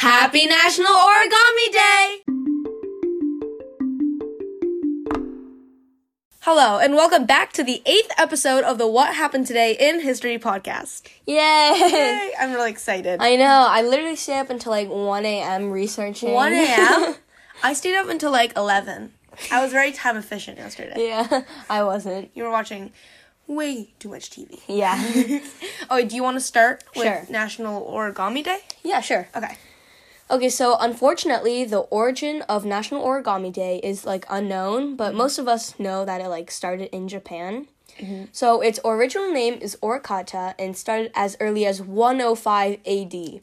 Happy National Origami Day! Hello, and welcome back to the eighth episode of the What Happened Today in History podcast. Yay! Yay, I'm really excited. I know. I literally stayed up until like 1 a.m. researching. 1 a.m.? I stayed up until like 11. I was very time efficient yesterday. yeah, I wasn't. You were watching way too much TV. Yeah. oh, do you want to start with Sure. National Origami Day? yeah, sure. Okay. Okay, so unfortunately, the origin of National Origami Day is like unknown, but most of us know that it like started in Japan. Mm-hmm. So its original name is Orikata and started as early as 105 AD.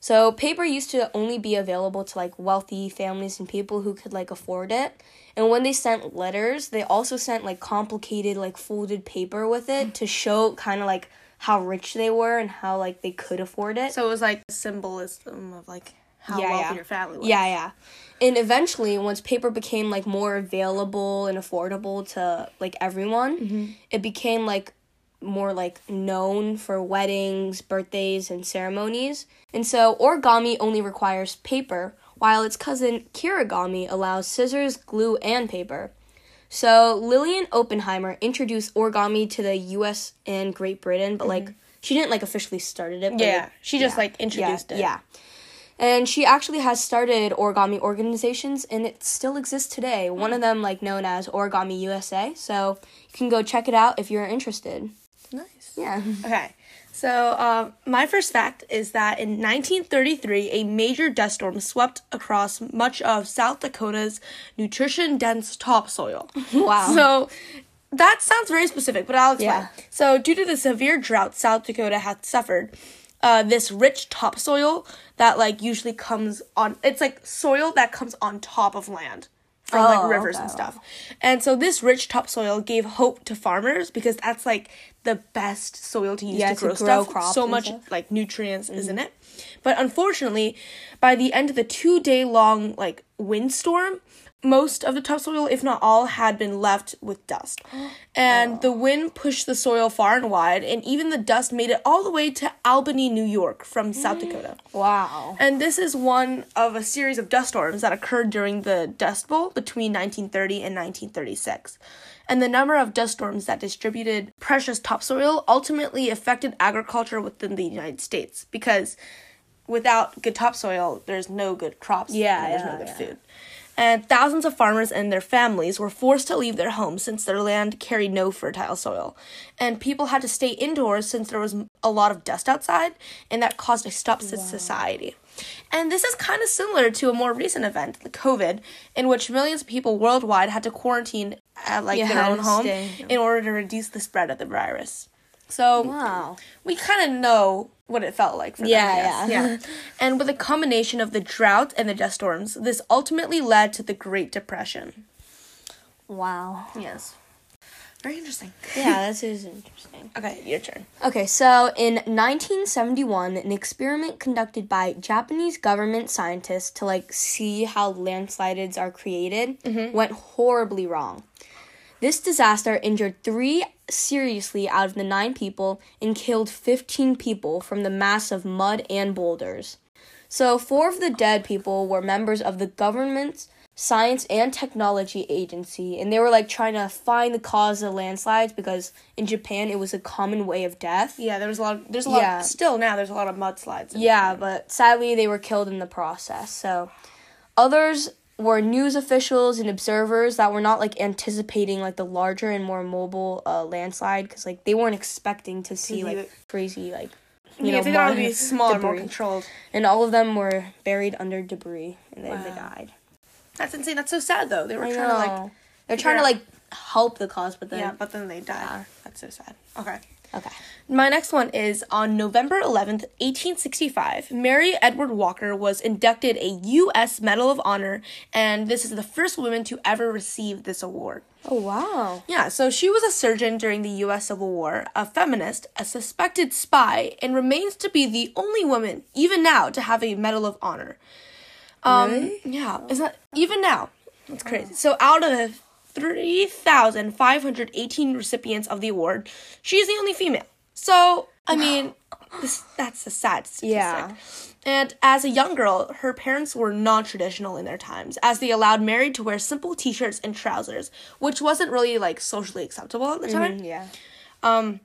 So paper used to only be available to like wealthy families and people who could like afford it. And when they sent letters, they also sent like complicated like folded paper with it to show kind of like how rich they were and how like they could afford it. So it was like symbolism of like how Yeah, wealthy yeah. your family was. Yeah, yeah. And eventually, once paper became like more available and affordable to like everyone, mm-hmm. it became like more like known for weddings, birthdays, and ceremonies. And so origami only requires paper, while its cousin kirigami allows scissors, glue, and paper. So Lillian Oppenheimer introduced origami to the U.S. and Great Britain, but like mm-hmm. she didn't like officially started it. But, Yeah, like, she just yeah. like introduced yeah, it. Yeah. And she actually has started origami organizations and it still exists today. One of them like known as Origami USA. So you can go check it out if you're interested. Nice. Yeah. Okay. So, uh, my first fact is that in 1933, a major dust storm swept across much of South Dakota's nutrition dense topsoil. Wow. So, that sounds very specific, but I'll explain. Yeah. So, due to the severe drought South Dakota had suffered, uh, this rich topsoil that like usually comes on, it's like soil that comes on top of land from Oh, like rivers okay, and stuff. And so this rich topsoil gave hope to farmers because that's like the best soil to use Yeah, to to grow, grow stuff. crops so much stuff. Mm-hmm. like nutrients is in it. But unfortunately, by the end of the two day long like windstorm, most of the topsoil, if not all, had been left with dust. And oh. the wind pushed the soil far and wide, and even the dust made it all the way to Albany, New York from South Dakota. Wow. And this is one of a series of dust storms that occurred during the Dust Bowl between 1930 and 1936. And the number of dust storms that distributed precious topsoil ultimately affected agriculture within the United States because without good topsoil, there's no good crops. Yeah, and there's yeah, no good yeah. food. And thousands of farmers and their families were forced to leave their homes since their land carried no fertile soil. And people had to stay indoors since there was a lot of dust outside, and that caused a stop to society. And this is kind of similar to a more recent event, the COVID, in which millions of people worldwide had to quarantine at like Yeah, their own home stay. in order to reduce the spread of the virus. So Wow. we kind of know what it felt like for. Yeah, I guess. yeah. yeah. And with a combination of the drought and the dust storms, this ultimately led to the Great Depression. Wow. Yes. Very interesting. Yeah, this is interesting. Okay, your turn. Okay, so in 1971, an experiment conducted by Japanese government scientists to like see how landslides are created mm-hmm. went horribly wrong. This disaster injured 3 seriously out of the 9 people and killed 15 people from the mass of mud and boulders. So, 4 of the dead people were members of the government's Science and Technology Agency, and they were like trying to find the cause of landslides because in Japan it was a common way of death. Yeah, there was a lot. Of, there's a lot. Yeah. still now, there's a lot of mudslides. Yeah, but sadly they were killed in the process. So others were news officials and observers that were not like anticipating like the larger and more mobile uh, landslide because like they weren't expecting to see like crazy like You yeah, know they thought it would be smaller, more controlled. and all of them were buried under debris and they, they died. That's insane. That's so sad, though. They were I trying to like. They're trying to like help the cause, but then Yeah, but then they died. Yeah. That's so sad. Okay. Okay. My next one is on November 11th, 1865. Mary Edward Walker was inducted a U.S. Medal of Honor, and this is the first woman to ever receive this award. Oh wow. Yeah, so she was a surgeon during the U.S. Civil War, a feminist, a suspected spy, and remains to be the only woman, even now, to have a Medal of Honor. Um, Really? Yeah, is that even now? That's crazy. So out of 3,518 recipients of the award, she is the only female. So, I mean, this, that's a sad statistic. Yeah. And as a young girl, her parents were non traditional in their times, as they allowed Mary to wear simple t shirts and trousers, which wasn't really like socially acceptable at the time. Yeah. Um,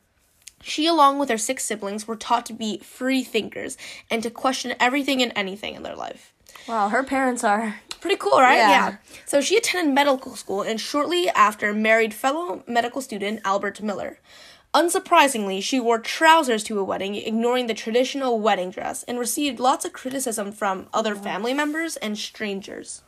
She, along with her six siblings, were taught to be free thinkers and to question everything and anything in their life. Wow, her parents are. Pretty cool, right? Yeah. So she attended medical school and shortly after married fellow medical student Albert Miller. Unsurprisingly, she wore trousers to a wedding, ignoring the traditional wedding dress, and received lots of criticism from other family members and strangers.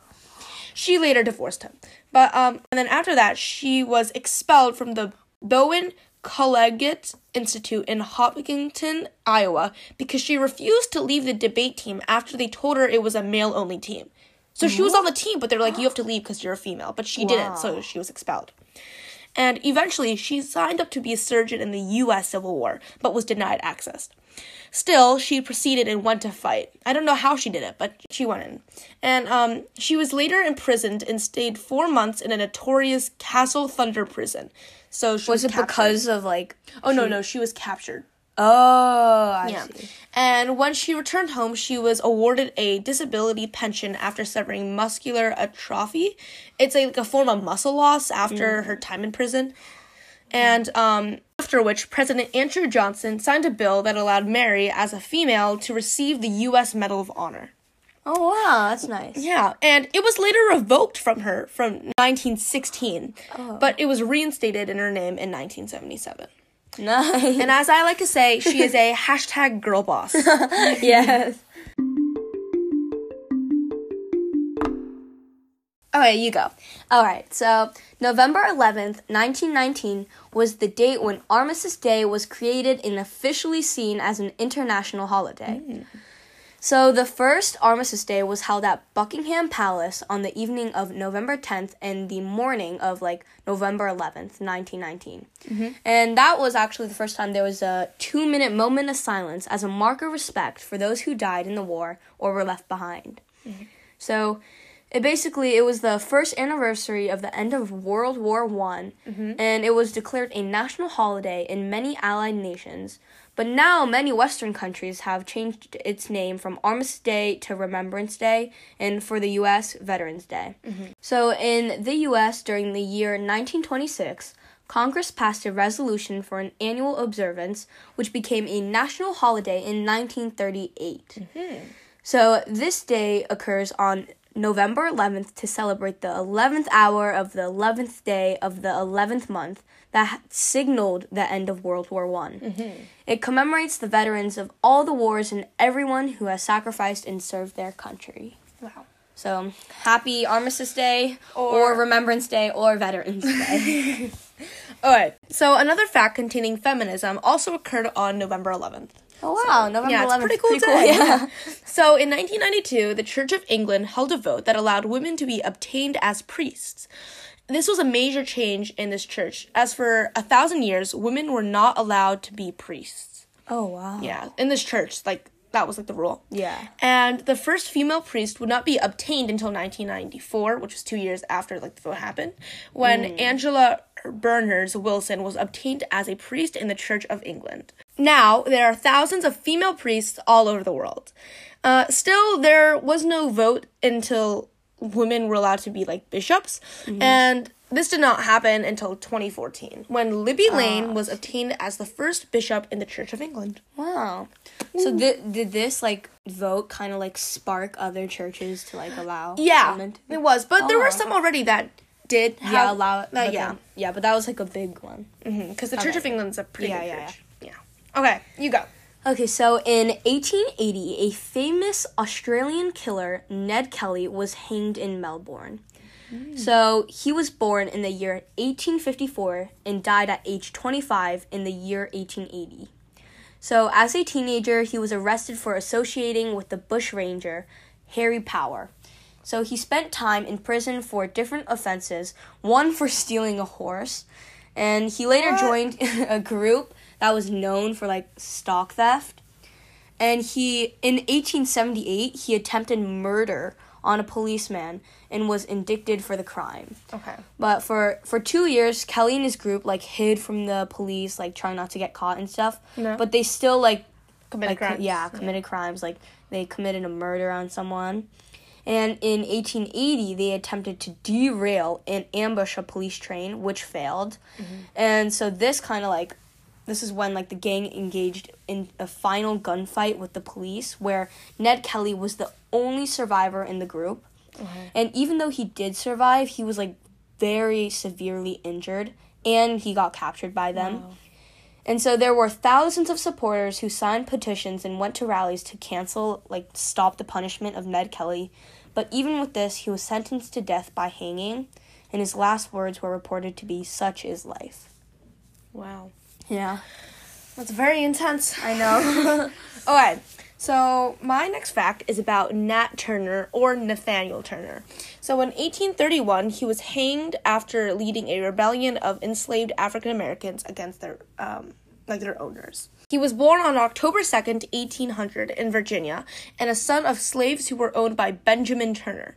She later divorced him. But um and then after that, she was expelled from the Bowen Collegiate Institute in Hopkinton, Iowa, because she refused to leave the debate team after they told her it was a male only team. So she was on the team, but they're like, you have to leave because you're a female. But she didn't, so she was expelled. And eventually, she signed up to be a surgeon in the U.S. Civil War, but was denied access. Still, she proceeded and went to fight. I don't know how she did it, but she went in. And um, she was later imprisoned and stayed four months in a notorious Castle Thunder prison. So she was, Was it captured. because of like? Oh no, no, she was captured. Oh, I Yeah. see. And when she returned home, she was awarded a disability pension after suffering muscular atrophy. It's a, like a form of muscle loss after her time in prison. And um, after which, President Andrew Johnson signed a bill that allowed Mary, as a female, to receive the U.S. Medal of Honor. Oh wow, that's nice. Yeah, and it was later revoked from her from 1916, but it was reinstated in her name in 1977. Nice. And as I like to say, she is a hashtag girl boss. yes. Okay, you go. All right. So, November 11th, 1919 was the date when Armistice Day was created and officially seen as an international holiday. Mm. So, the first Armistice Day was held at Buckingham Palace on the evening of November 10th and the morning of like November 11th, 1919. Mm-hmm. And that was actually the first time there was a two minute moment of silence as a mark of respect for those who died in the war or were left behind. Mm-hmm. So, it basically it was the first anniversary of the end of World War One, mm-hmm. and it was declared a national holiday in many Allied nations. But now many Western countries have changed its name from Armistice Day to Remembrance Day, and for the U.S., Veterans Day. Mm-hmm. So in the U.S. during the year 1926. Congress passed a resolution for an annual observance, which became a national holiday in 1938. Mm-hmm. So this day occurs on November 11th to celebrate the 11th hour of the 11th day of the 11th month that signaled the end of World War One. Mm-hmm. It commemorates the veterans of all the wars and everyone who has sacrificed and served their country. wow. So, happy Armistice Day or, Or- Remembrance Day or Veterans Day. Alright, so another fact containing feminism also occurred on November 11th. oh wow, November yeah, it's 11th. pretty cool day. yeah. So in 1992, the Church of England held a vote that allowed women to be obtained as priests. This was a major change in this church, as for a thousand years, women were not allowed to be priests. Oh wow. Yeah, in this church, like that was like the rule. Yeah. And the first female priest would not be obtained until 1994, which was two years after like the vote happened, when Angela Berners Wilson was obtained as a priest in the Church of England. Now there are thousands of female priests all over the world. Uh, still, there was no vote until women were allowed to be like bishops, mm-hmm. and this did not happen until 2014 when Libby ah. Lane was obtained as the first bishop in the Church of England. Wow. So mm. th- did this like vote kind of like spark other churches to like allow Yeah, it was, but there Oh. were some already that did yeah allow it? Uh, but yeah, then- yeah, but that was like a big one. Mm-hmm, because the Church Okay. of England's a pretty Yeah, big yeah, church. Yeah. Okay, you go. Okay, so in 1880, a famous Australian killer, Ned Kelly, was hanged in Melbourne. Mm. So he was born in the year 1854 and died at age 25 in the year 1880. So as a teenager, he was arrested for associating with the bushranger Harry Power. So he spent time in prison for different offenses, one for stealing a horse, and he later What? joined a group that was known for like stock theft. And he in 1878 he attempted murder on a policeman and was indicted for the crime. Okay. But for for 2 years Kelly and his group like hid from the police like trying not to get caught and stuff. No. But they still like Committed like, crimes. Yeah, committed crimes. Like they committed a murder on someone. And in 1880, they attempted to derail and ambush a police train, which failed. Mm-hmm. And so this kind of like, this is when like the gang engaged in a final gunfight with the police, where Ned Kelly was the only survivor in the group. Uh-huh. And even though he did survive, he was like very severely injured, and he got captured by them. And so there were thousands of supporters who signed petitions and went to rallies to cancel, like, stop the punishment of Ned Kelly. But even with this, he was sentenced to death by hanging, and his last words were reported to be, Such is life. Wow. Yeah. That's very intense. I know. Okay, so my next fact is about Nat Turner or Nathaniel Turner. So in 1831, he was hanged after leading a rebellion of enslaved African Americans against their um, like their owners. He was born on October 2nd, 1800 in Virginia, and a son of slaves who were owned by Benjamin Turner.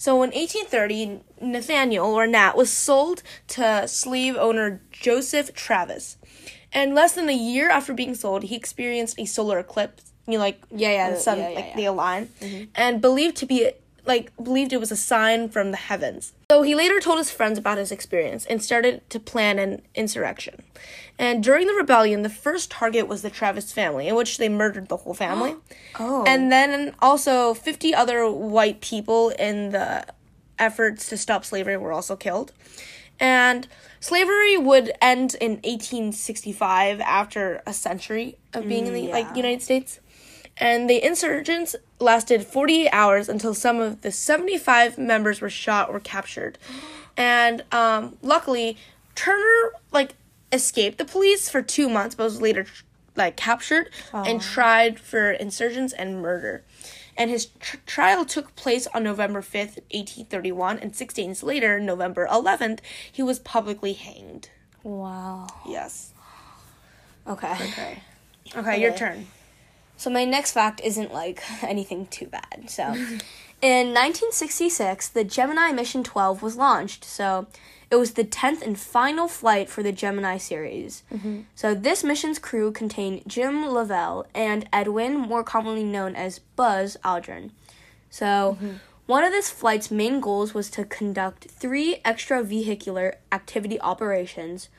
So in 1830, Nathaniel or Nat was sold to slave owner Joseph Travis. And less than a year after being sold, he experienced a solar eclipse. You know, like Yeah, yeah, the sun, yeah, yeah, like yeah. they align, mm-hmm. and believed to be like believed it was a sign from the heavens. So he later told his friends about his experience and started to plan an insurrection. And during the rebellion, the first target was the Travis family, in which they murdered the whole family. oh. And then also 50 other white people in the efforts to stop slavery were also killed. And slavery would end in 1865 after a century of being in the mm, like. United States. And the insurgents lasted 48 hours until some of the 75 members were shot or captured. And um, luckily, Turner like escaped the police for two months, but was later like captured and tried for insurgents and murder. And his tr- trial took place on November 5th, 1831, and six days later, November 11th, he was publicly hanged. wow. Yes. Okay. Okay. Okay, your turn. So my next fact isn't like anything too bad. So, in 1966, the Gemini Mission 12 was launched. So, it was the 10th and final flight for the Gemini series. Mm-hmm. So, this mission's crew contained Jim Lovell and Edwin, more commonly known as Buzz Aldrin. So, mm-hmm. one of this flight's main goals was to conduct three extravehicular activity operations,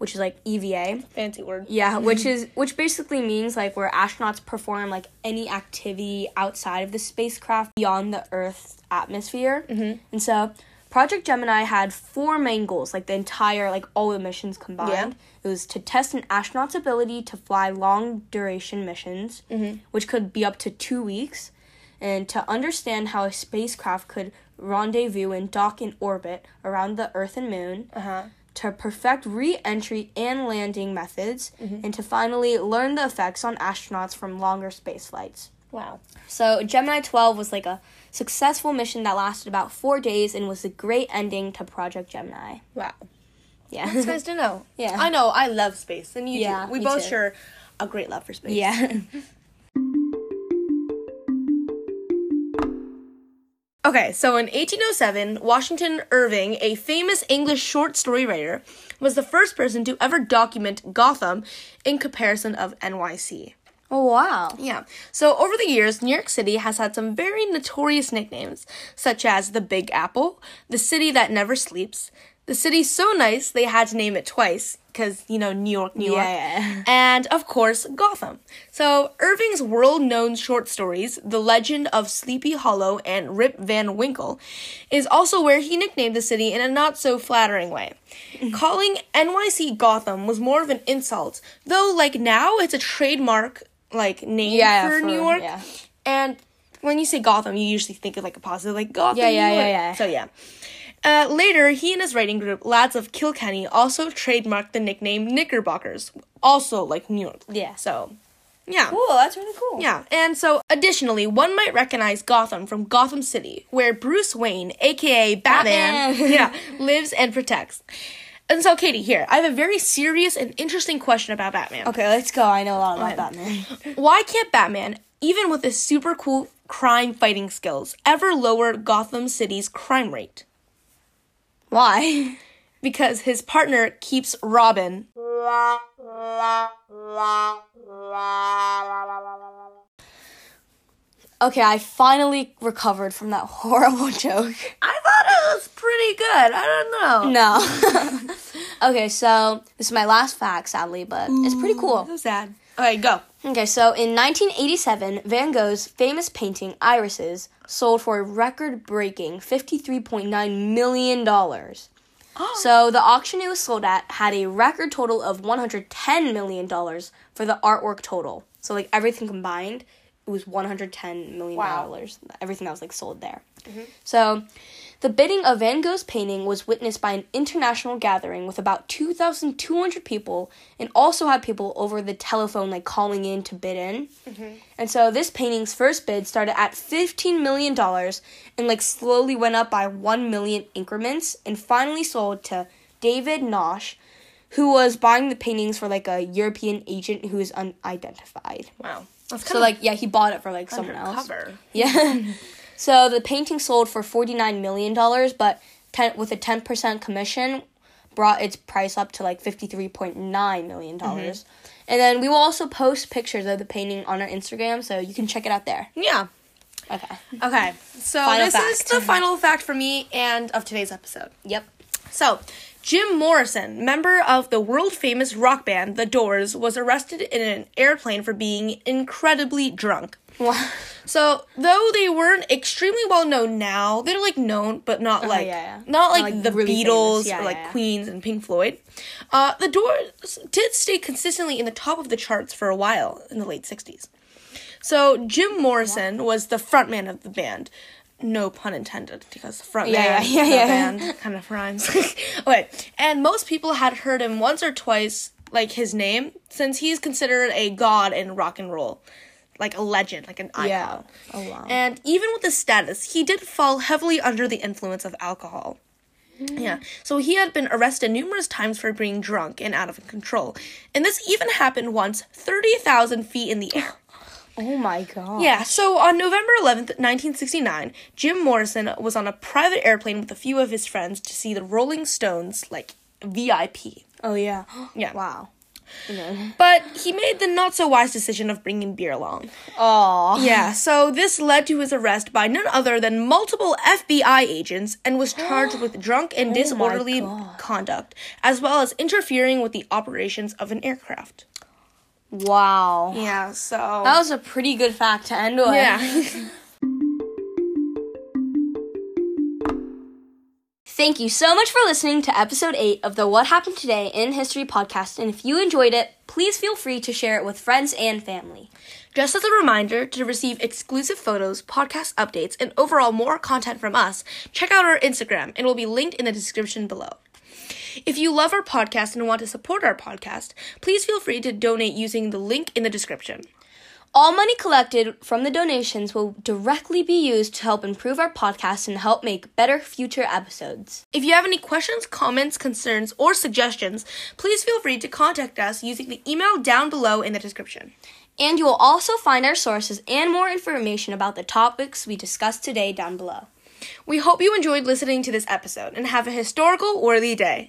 which is like EVA. Fancy word. Yeah, which is which basically means like where astronauts perform like any activity outside of the spacecraft beyond the Earth's atmosphere. Mm-hmm. And so Project Gemini had four main goals, like the entire like all the missions combined. It was to test an astronaut's ability to fly long duration missions, which could be up to two weeks, and to understand how a spacecraft could rendezvous and dock in orbit around the Earth and Moon Uh huh. To perfect re entry and landing methods, mm-hmm. and to finally learn the effects on astronauts from longer space flights. Wow. So, Gemini 12 was like a successful mission that lasted about four days and was a great ending to Project Gemini. Wow. Yeah. It's nice to know. Yeah. I know. I love space, and you Yeah, do. We both too. share a great love for space. yeah. Okay, so in 1807, Washington Irving, a famous English short story writer, was the first person to ever document Gotham in comparison of NYC. oh, wow. Yeah. So over the years, New York City has had some very notorious nicknames, such as the Big Apple, the city that never sleeps. The city's so nice they had to name it twice because you know New York, New York, Yeah. and of course Gotham. So Irving's world-known short stories, The Legend of Sleepy Hollow and Rip Van Winkle, is also where he nicknamed the city in a not so flattering way. Calling NYC Gotham was more of an insult, though like now it's a trademark like name Yeah, for, for- New York. yeah. And when you say Gotham, you usually think of like a positive, like Gotham. Yeah, yeah, yeah, yeah. So yeah. Uh, later, he and his writing group, Lads of Kilkenny, also trademarked the nickname Knickerbockers, also like New York. Yeah. So, yeah. Cool, that's really cool. Yeah, and so additionally, one might recognize Gotham from Gotham City, where Bruce Wayne, aka Batman, Batman. yeah, lives and protects. And so, Katie, here I have a very serious and interesting question about Batman. Okay, let's go. I know a lot about Batman. Why can't Batman, even with his super cool crime fighting skills, ever lower Gotham City's crime rate? Why? Because his partner keeps Robin. Okay, I finally recovered from that horrible joke. I thought it was pretty good. I don't know. No. okay, so this is my last fact, sadly, but it's pretty cool. So sad. Okay, go. Okay, so in 1987, Van Gogh's famous painting Irises sold for a record-breaking $53.9 million. Oh. So the auction it was sold at had a record total of $110 million for the artwork total. So like everything combined, it was $110 million. Wow. Everything that was like sold there. Mm-hmm. So the bidding of Van Gogh's painting was witnessed by an international gathering with about 2,200 people and also had people over the telephone like calling in to bid in. Mm-hmm. And so this painting's first bid started at $15 million and like slowly went up by 1 million increments and finally sold to David Nosh, who was buying the paintings for like a European agent who is unidentified. Wow. That's So like yeah, he bought it for like someone else. Yeah. so the painting sold for forty nine million dollars, but ten with a ten percent commission, brought its price up to like fifty three point nine million mm-hmm. dollars. And then we will also post pictures of the painting on our Instagram, so you can check it out there. Yeah. Okay. Okay. So Final this is the final fact for me and of today's episode. Yep. So, Jim Morrison, member of the world famous rock band The Doors, was arrested in an airplane for being incredibly drunk. Wow. So, though they weren't extremely well known now, they're like known, but not like Uh-huh, yeah, yeah. not like, like, the really Beatles. Yeah, or like yeah, yeah. Queens and Pink Floyd. Uh, the Doors did stay consistently in the top of the charts for a while in the late '60s. So Jim Morrison was the frontman of the band. No pun intended, because frontman, Yeah, yeah, yeah, the yeah. band kind of rhymes. okay, and most people had heard him once or twice, like his name, since he's considered a god in rock and roll, like a legend, like an icon. Yeah. Oh wow. And even with his status, he did fall heavily under the influence of alcohol. Mm. Yeah, so he had been arrested numerous times for being drunk and out of control. And this even happened once 30,000 feet in the air. oh my god. Yeah, so on November 11th, 1969, Jim Morrison was on a private airplane with a few of his friends to see the Rolling Stones, like VIP. Oh yeah. Yeah. Wow. But he made the not so wise decision of bringing beer along. Oh. Yeah, so this led to his arrest by none other than multiple FBI agents and was charged with drunk and oh disorderly God. conduct, as well as interfering with the operations of an aircraft. Wow. Yeah, so. That was a pretty good fact to end with. yeah. Thank you so much for listening to episode 8 of the What Happened Today in History podcast. And if you enjoyed it, please feel free to share it with friends and family. Just as a reminder, to receive exclusive photos, podcast updates, and overall more content from us, check out our Instagram. It will be linked in the description below. If you love our podcast and want to support our podcast, please feel free to donate using the link in the description. All money collected from the donations will directly be used to help improve our podcast and help make better future episodes. If you have any questions, comments, concerns, or suggestions, please feel free to contact us using the email down below in the description. And you will also find our sources and more information about the topics we discussed today down below. We hope you enjoyed listening to this episode and have a historical worthy day.